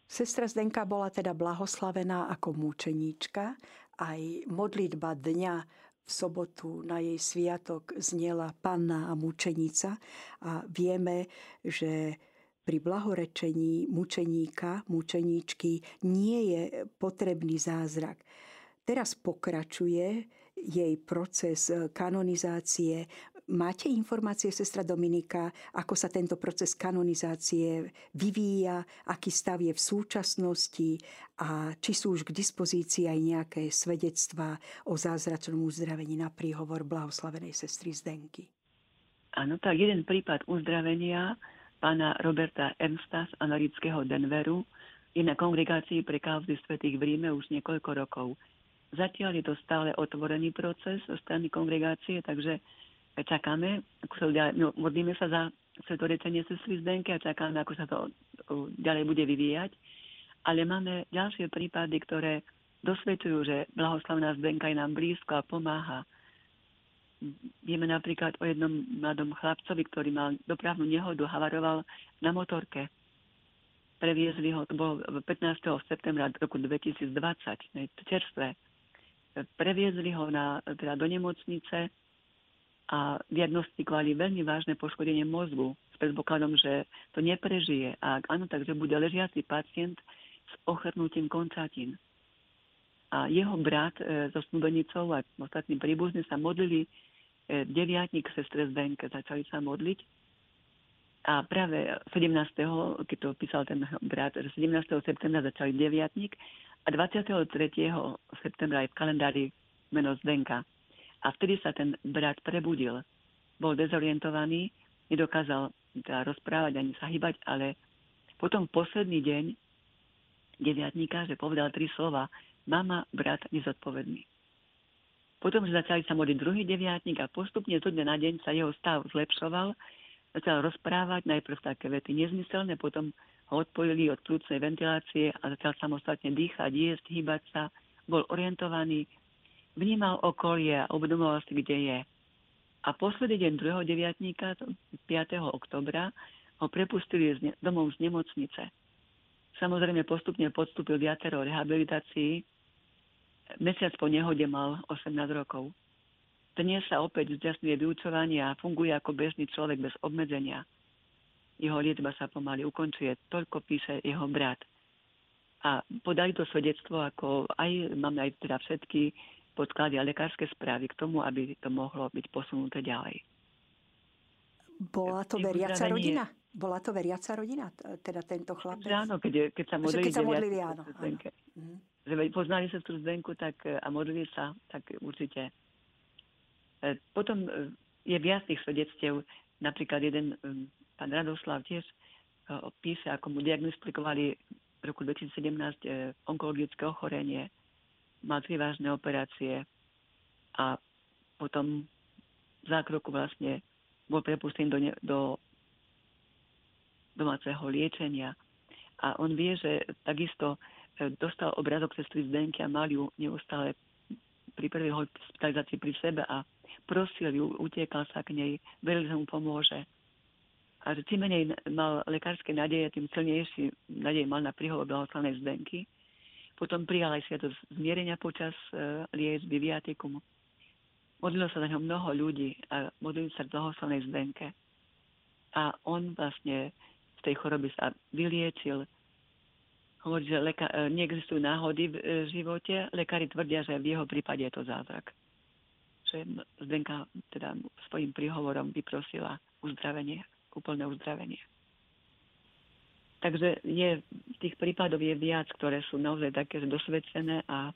Speaker 1: Sestra Zdenka bola teda blahoslavená ako múčeníčka. Aj modlitba dňa v sobotu na jej sviatok znela Panna a mučenica a vieme, že pri blahorečení mučeníka, mučeníčky nie je potrebný zázrak. Teraz pokračuje jej proces kanonizácie Máte informácie, sestra Dominika, ako sa tento proces kanonizácie vyvíja, aký stav je v súčasnosti a či sú už k dispozícii aj nejaké svedectvá o zázračnom uzdravení na príhovor blahoslavenej sestry Zdenky?
Speaker 2: Áno, tak jeden prípad uzdravenia pána Roberta Ernsta z analického Denveru je na kongregácii pre kauzy svetých v Ríme už niekoľko rokov. Zatiaľ je to stále otvorený proces zo strany kongregácie, takže čakáme, ako sa ďalej, modlíme sa za svetorečenie sestry Zdenke a čakáme, ako sa to ďalej bude vyvíjať. Ale máme ďalšie prípady, ktoré dosvedčujú, že blahoslavná Zdenka je nám blízko a pomáha. Vieme napríklad o jednom mladom chlapcovi, ktorý mal dopravnú nehodu, havaroval na motorke. Previezli ho, to bolo 15. septembra roku 2020, čerstvé. Previezli ho na, teda do nemocnice, a diagnostikovali veľmi vážne poškodenie mozgu s predpokladom, že to neprežije. A ak áno, takže bude ležiaci pacient s ochrnutím končatín. A jeho brat e, so snúbenicou a ostatní príbuzní sa modlili e, deviatník sestre Zdenke, začali sa modliť. A práve 17. keď to písal ten brat, 17. septembra začali deviatník a 23. septembra aj v kalendári meno Zdenka. A vtedy sa ten brat prebudil. Bol dezorientovaný, nedokázal teda rozprávať ani sa hýbať, ale potom posledný deň deviatníka, že povedal tri slova, mama, brat, nezodpovedný. Potom, začali sa modliť druhý deviatník a postupne zo dňa na deň sa jeho stav zlepšoval, začal rozprávať najprv také vety nezmyselné, potom ho odpojili od plúcnej ventilácie a začal samostatne dýchať, jesť, hýbať sa, bol orientovaný, vnímal okolie uvedomoval si, kde je. A posledný deň druhého deviatníka, 5. oktobra, ho prepustili z ne- domov z nemocnice. Samozrejme postupne podstúpil viacero rehabilitácií. Mesiac po nehode mal 18 rokov. Dnes sa opäť zďasňuje vyučovanie a funguje ako bežný človek bez obmedzenia. Jeho liečba sa pomaly ukončuje, toľko píše jeho brat. A podali to svedectvo, ako aj máme aj teda všetky podklady a lekárske správy k tomu, aby to mohlo byť posunuté ďalej.
Speaker 1: Bola to veriaca rodina? Bola to veriaca rodina, teda tento chlapec?
Speaker 2: Áno, keď, keď sa modlili,
Speaker 1: keď sa modlili áno, áno.
Speaker 2: Mhm. Že poznali sa tú Zdenku tak, a modlili sa, tak určite. E, potom e, je viac tých svedectiev. Napríklad jeden e, pán Radoslav tiež píše, ako mu diagnostikovali v roku 2017 onkologické ochorenie mal tri vážne operácie a potom zákroku vlastne bol prepustený do, ne, do domáceho liečenia. A on vie, že takisto e, dostal obrazok sestry Zdenky a mal ju neustále pri prvej hospitalizácii pri sebe a prosil ju, utiekal sa k nej, veril, že mu pomôže. A že tým menej mal lekárske nádeje, tým silnejší nádej mal na príhovor blahoslavnej zdenky. Potom prijal aj sviatosť zmierenia počas uh, liečby viatikum. Modlilo sa na ňom mnoho ľudí a modlili sa v blahoslavnej zdenke. A on vlastne z tej choroby sa vyliečil. Hovorí, že leka- e, neexistujú náhody v e, živote. Lekári tvrdia, že v jeho prípade je to zázrak. Že Zdenka teda svojim príhovorom vyprosila uzdravenie úplné uzdravenie. Takže je, tých prípadov je viac, ktoré sú naozaj také dosvedčené a e,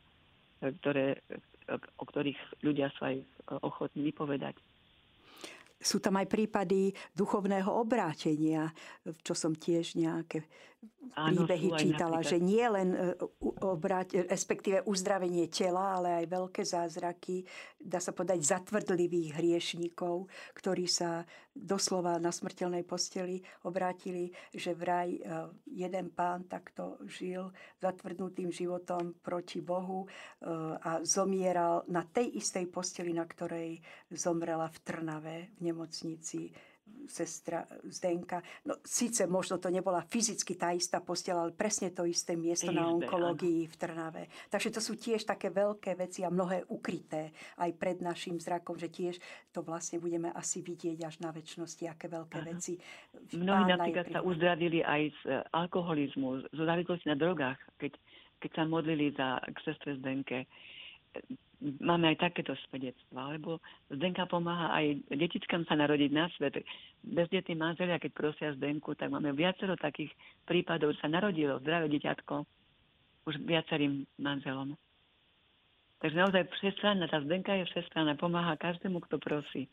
Speaker 2: ktoré, e, o ktorých ľudia sú aj ochotní vypovedať
Speaker 1: sú tam aj prípady duchovného obrátenia, čo som tiež nejaké príbehy Áno, čítala, že nie len e, obráť, respektíve uzdravenie tela, ale aj veľké zázraky, dá sa povedať, zatvrdlivých hriešníkov, ktorí sa doslova na smrteľnej posteli obrátili, že vraj e, jeden pán takto žil zatvrdnutým životom proti Bohu e, a zomieral na tej istej posteli, na ktorej zomrela v Trnave v nemocnici sestra Zdenka. No, síce možno to nebola fyzicky tá istá postela, ale presne to isté miesto Izbe, na onkológii áno. v Trnave. Takže to sú tiež také veľké veci a mnohé ukryté aj pred našim zrakom, že tiež to vlastne budeme asi vidieť až na väčšnosti, aké veľké áno. veci.
Speaker 2: Mnohí napríklad sa uzdravili aj z e, alkoholizmu, z závislosti na drogách, keď, keď sa modlili za k sestre Zdenke máme aj takéto svedectva, lebo Zdenka pomáha aj detičkám sa narodiť na svet. Bezdetní manželia, keď prosia Zdenku, tak máme viacero takých prípadov, sa narodilo zdravé deťatko už viacerým manželom. Takže naozaj všestranná, tá Zdenka je všestranná, pomáha každému, kto prosí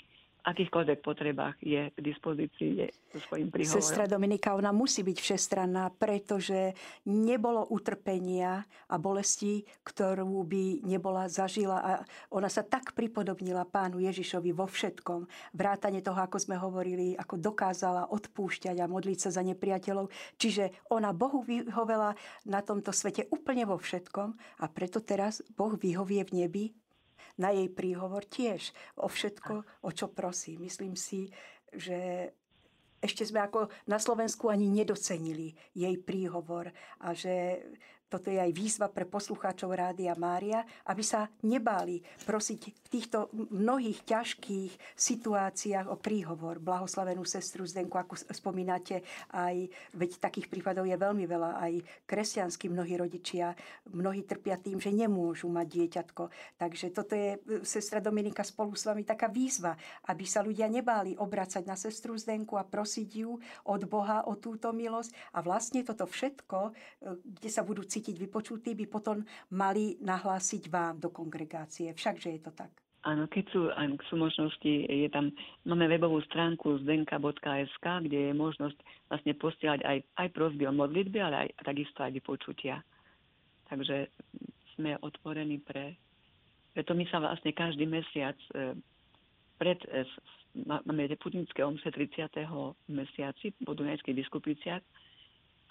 Speaker 2: akýchkoľvek potrebách je k dispozícii je so svojím príhovorom.
Speaker 1: Sestra Dominika, ona musí byť všestranná, pretože nebolo utrpenia a bolesti, ktorú by nebola zažila a ona sa tak pripodobnila pánu Ježišovi vo všetkom. Vrátane toho, ako sme hovorili, ako dokázala odpúšťať a modliť sa za nepriateľov. Čiže ona Bohu vyhovela na tomto svete úplne vo všetkom a preto teraz Boh vyhovie v nebi na jej príhovor tiež o všetko, o čo prosí. Myslím si, že ešte sme ako na Slovensku ani nedocenili jej príhovor a že toto je aj výzva pre poslucháčov Rádia Mária, aby sa nebáli prosiť v týchto mnohých ťažkých situáciách o príhovor. Blahoslavenú sestru Zdenku, ako spomínate, aj, veď takých prípadov je veľmi veľa, aj kresťanskí mnohí rodičia, mnohí trpia tým, že nemôžu mať dieťatko. Takže toto je, sestra Dominika, spolu s vami taká výzva, aby sa ľudia nebáli obracať na sestru Zdenku a prosiť ju od Boha o túto milosť. A vlastne toto všetko, kde sa budú cítiť cítiť vypočutí, by potom mali nahlásiť vám do kongregácie. Všakže je to tak.
Speaker 2: Áno, keď sú, áno, sú možnosti, je tam, máme webovú stránku zdenka.sk, kde je možnosť vlastne posielať aj, aj prosby o modlitbe, ale aj takisto aj vypočutia. Takže sme otvorení pre... Preto my sa vlastne každý mesiac e, pred, e, máme putnické omše 30. mesiaci po Dunajských biskupiciach,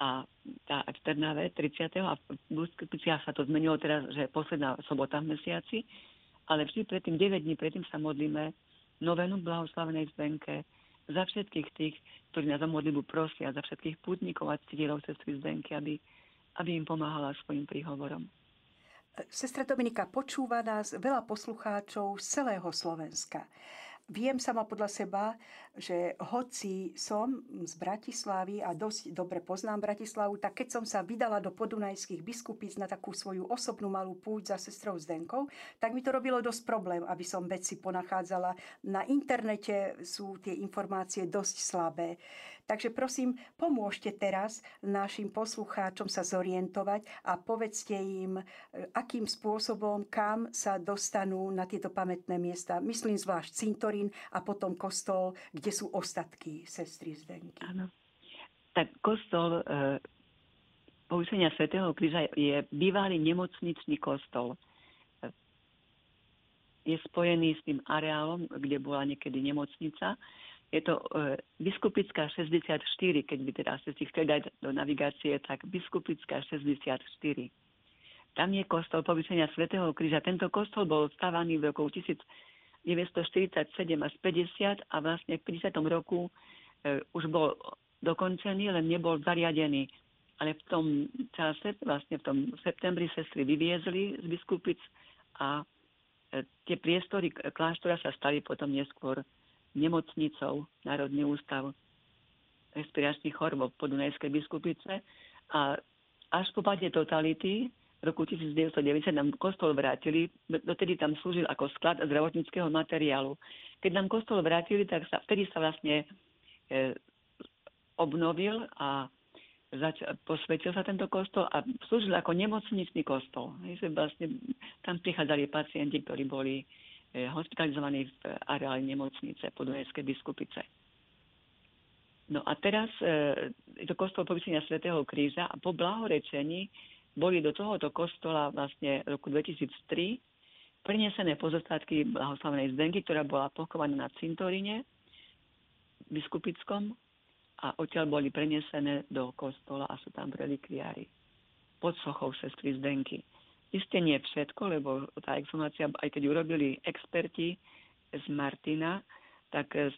Speaker 2: a tá v Trnave 30. a v Biskupiciach sa to zmenilo teraz, že posledná sobota v mesiaci, ale vždy predtým, 9 dní predtým sa modlíme novenu blahoslavenej zbenke za všetkých tých, ktorí na zamodlibu prosia, za všetkých putníkov a ctiteľov sestry Zdenky, aby, aby im pomáhala svojim príhovorom.
Speaker 1: Sestra Dominika, počúva nás veľa poslucháčov z celého Slovenska. Viem sama podľa seba, že hoci som z Bratislavy a dosť dobre poznám Bratislavu, tak keď som sa vydala do podunajských biskupíc na takú svoju osobnú malú púť za sestrou Zdenkou, tak mi to robilo dosť problém, aby som veci ponachádzala. Na internete sú tie informácie dosť slabé. Takže prosím, pomôžte teraz našim poslucháčom sa zorientovať a povedzte im, e, akým spôsobom, kam sa dostanú na tieto pamätné miesta. Myslím zvlášť cintorín a potom kostol, kde sú ostatky sestry Zdenky.
Speaker 2: Áno. Tak kostol e, povýšenia svätého Kríža je bývalý nemocničný kostol. E, je spojený s tým areálom, kde bola niekedy nemocnica je to e, biskupická 64, keď by teda ste si chceli dať do navigácie, tak biskupická 64. Tam je kostol povýšenia svätého Kríža. Tento kostol bol stavaný v roku 1947 až 50 a vlastne v 50. roku už bol dokončený, len nebol zariadený. Ale v tom čase, vlastne v tom septembri sestry vyviezli z Biskupic a e, tie priestory kláštora sa stali potom neskôr nemocnicou, Národný ústav respiračných chorôb po Dunajskej biskupice a až po páde totality v roku 1990 nám kostol vrátili, dotedy tam slúžil ako sklad zdravotníckého materiálu. Keď nám kostol vrátili, tak sa, vtedy sa vlastne e, obnovil a zač- posvetil sa tento kostol a slúžil ako nemocničný kostol. Hej, vlastne tam prichádzali pacienti, ktorí boli hospitalizovaní v areáli nemocnice po Dunajskej biskupice. No a teraz e, je to kostol povysenia svätého Kríža a po blahorečení boli do tohoto kostola vlastne roku 2003 prinesené pozostatky blahoslavenej Zdenky, ktorá bola pochovaná na cintoríne biskupickom a odtiaľ boli prenesené do kostola a sú tam relikviári pod sochou sestry Zdenky. Isté nie všetko, lebo tá exhumácia, aj keď urobili experti z Martina, tak e,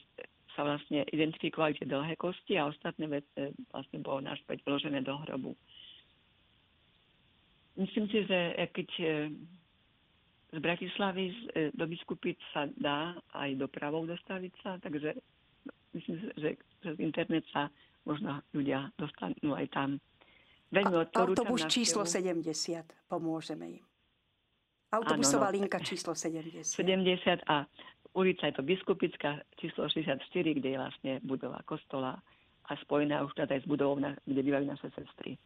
Speaker 2: sa vlastne identifikovali tie dlhé kosti a ostatné veci e, vlastne bolo naspäť vložené do hrobu. Myslím si, že e, keď z Bratislavy do Biskupic sa dá aj dopravou dostaviť sa, takže myslím, že cez internet sa možno ľudia dostanú aj tam.
Speaker 1: Veľmi Autobus číslo 70, pomôžeme im. Autobusová ano, no. linka číslo 70.
Speaker 2: 70 a ulica je to Biskupická číslo 64, kde je vlastne budova kostola a spojená už teda aj s budovou, kde bývajú naše sestry.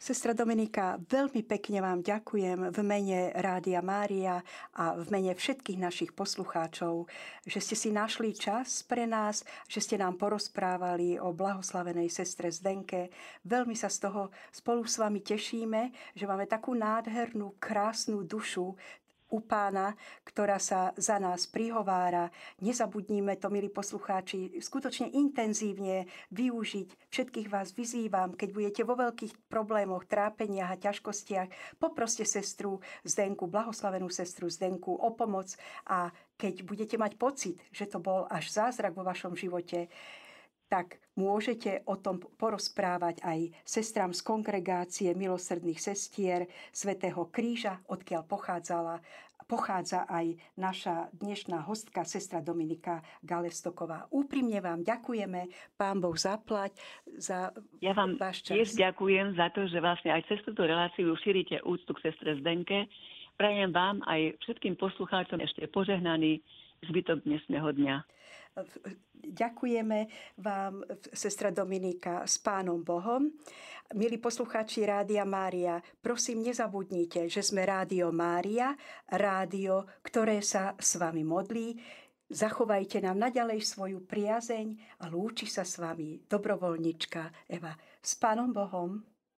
Speaker 1: Sestra Dominika, veľmi pekne vám ďakujem v mene Rádia Mária a v mene všetkých našich poslucháčov, že ste si našli čas pre nás, že ste nám porozprávali o blahoslavenej sestre Zdenke. Veľmi sa z toho spolu s vami tešíme, že máme takú nádhernú, krásnu dušu, u pána, ktorá sa za nás prihovára. Nezabudníme to, milí poslucháči, skutočne intenzívne využiť. Všetkých vás vyzývam, keď budete vo veľkých problémoch, trápeniach a ťažkostiach, poproste sestru Zdenku, blahoslavenú sestru Zdenku o pomoc a keď budete mať pocit, že to bol až zázrak vo vašom živote, tak môžete o tom porozprávať aj sestram z kongregácie milosrdných sestier Svetého kríža, odkiaľ pochádzala pochádza aj naša dnešná hostka, sestra Dominika Galestoková. Úprimne vám ďakujeme, pán Boh zaplať za
Speaker 2: Ja vám váš čas. tiež ďakujem za to, že vlastne aj cez túto reláciu šírite úctu k sestre Zdenke. Prajem vám aj všetkým poslucháčom ešte požehnaný zbytok dnešného dňa.
Speaker 1: Ďakujeme vám, sestra Dominika, s Pánom Bohom. Milí poslucháči Rádia Mária, prosím, nezabudnite, že sme Rádio Mária, rádio, ktoré sa s vami modlí. Zachovajte nám naďalej svoju priazeň a lúči sa s vami dobrovoľnička Eva. S Pánom Bohom.